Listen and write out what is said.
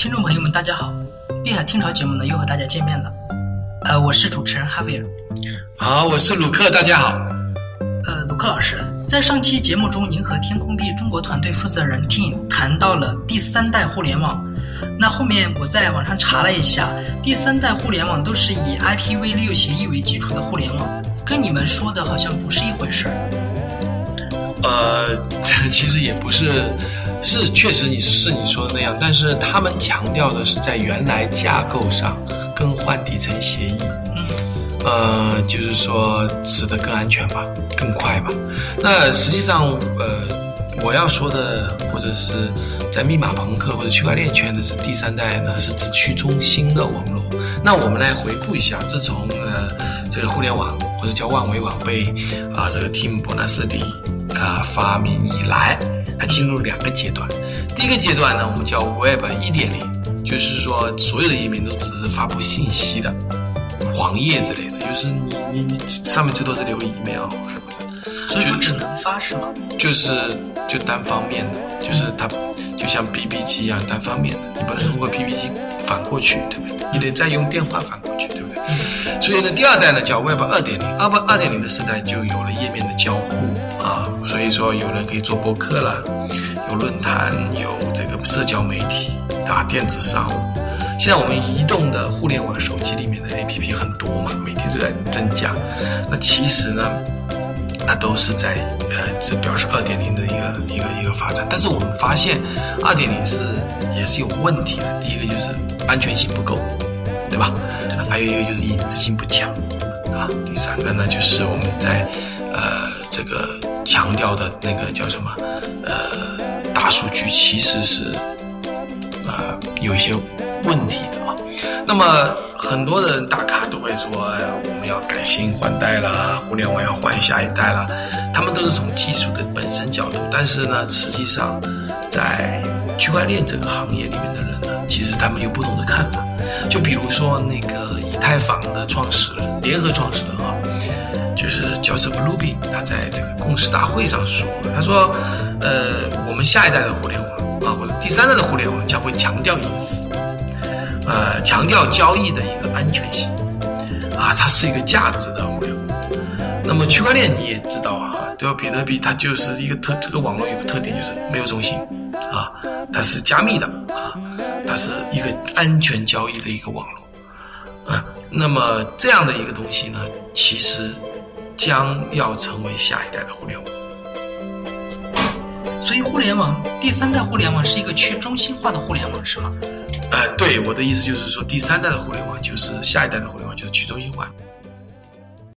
听众朋友们，大家好！碧海听潮节目呢又和大家见面了。呃，我是主持人哈维尔。好，我是鲁克，大家好。呃，鲁克老师，在上期节目中，您和天空币中国团队负责人 Tim 谈到了第三代互联网。那后面我在网上查了一下，第三代互联网都是以 IPv6 协议为基础的互联网，跟你们说的好像不是一回事儿。呃，这 其实也不是，是确实你是你说的那样，但是他们强调的是在原来架构上更换底层协议，嗯，呃，就是说使得更安全吧，更快吧。那实际上，呃，我要说的，或者是在密码朋克或者区块链圈的是第三代呢，是指去中心的网络。那我们来回顾一下，自从呃这个互联网或者叫万维网被啊这个蒂姆伯纳斯里。啊，发明以来，它进入两个阶段。第一个阶段呢，我们叫 Web 一点零，就是说所有的页面都只是发布信息的，黄页之类的，就是你你上面最多是留 email 什么的，所以说只能发是吗？就是就单方面的，就是它就像 BB 机一样单方面的，你不能通过 BB 机反过去，对不对？你得再用电话反过去，对不对？所以呢，第二代呢叫 Web 二点零，Web 二点零的时代就有了页面的交互。啊，所以说有人可以做博客了，有论坛，有这个社交媒体，啊，电子商务。现在我们移动的互联网手机里面的 APP 很多嘛，每天都在增加。那其实呢，那都是在呃，这表示二点零的一个一个一个发展。但是我们发现，二点零是也是有问题的。第一个就是安全性不够，对吧？还有一个就是隐私性不强，啊。第三个呢，就是我们在呃这个。强调的那个叫什么？呃，大数据其实是呃有一些问题的啊。那么很多人大咖都会说，我们要改新换代了，互联网要换下一代了。他们都是从技术的本身角度，但是呢，实际上在区块链这个行业里面的人呢，其实他们有不同的看法。就比如说那个以太坊的创始人，联合创始人啊。就是 Joseph Lubin，他在这个共识大会上说，他说，呃，我们下一代的互联网啊，或者第三代的互联网将会强调隐私，强调交易的一个安全性，啊，它是一个价值的互联网。那么区块链你也知道啊，对吧？比特币它就是一个特，这个网络有个特点就是没有中心，啊，它是加密的啊，它是一个安全交易的一个网络，啊，那么这样的一个东西呢，其实。将要成为下一代的互联网，所以互联网第三代互联网是一个去中心化的互联网，是吗？对，我的意思就是说，第三代的互联网就是下一代的互联网，就是去中心化。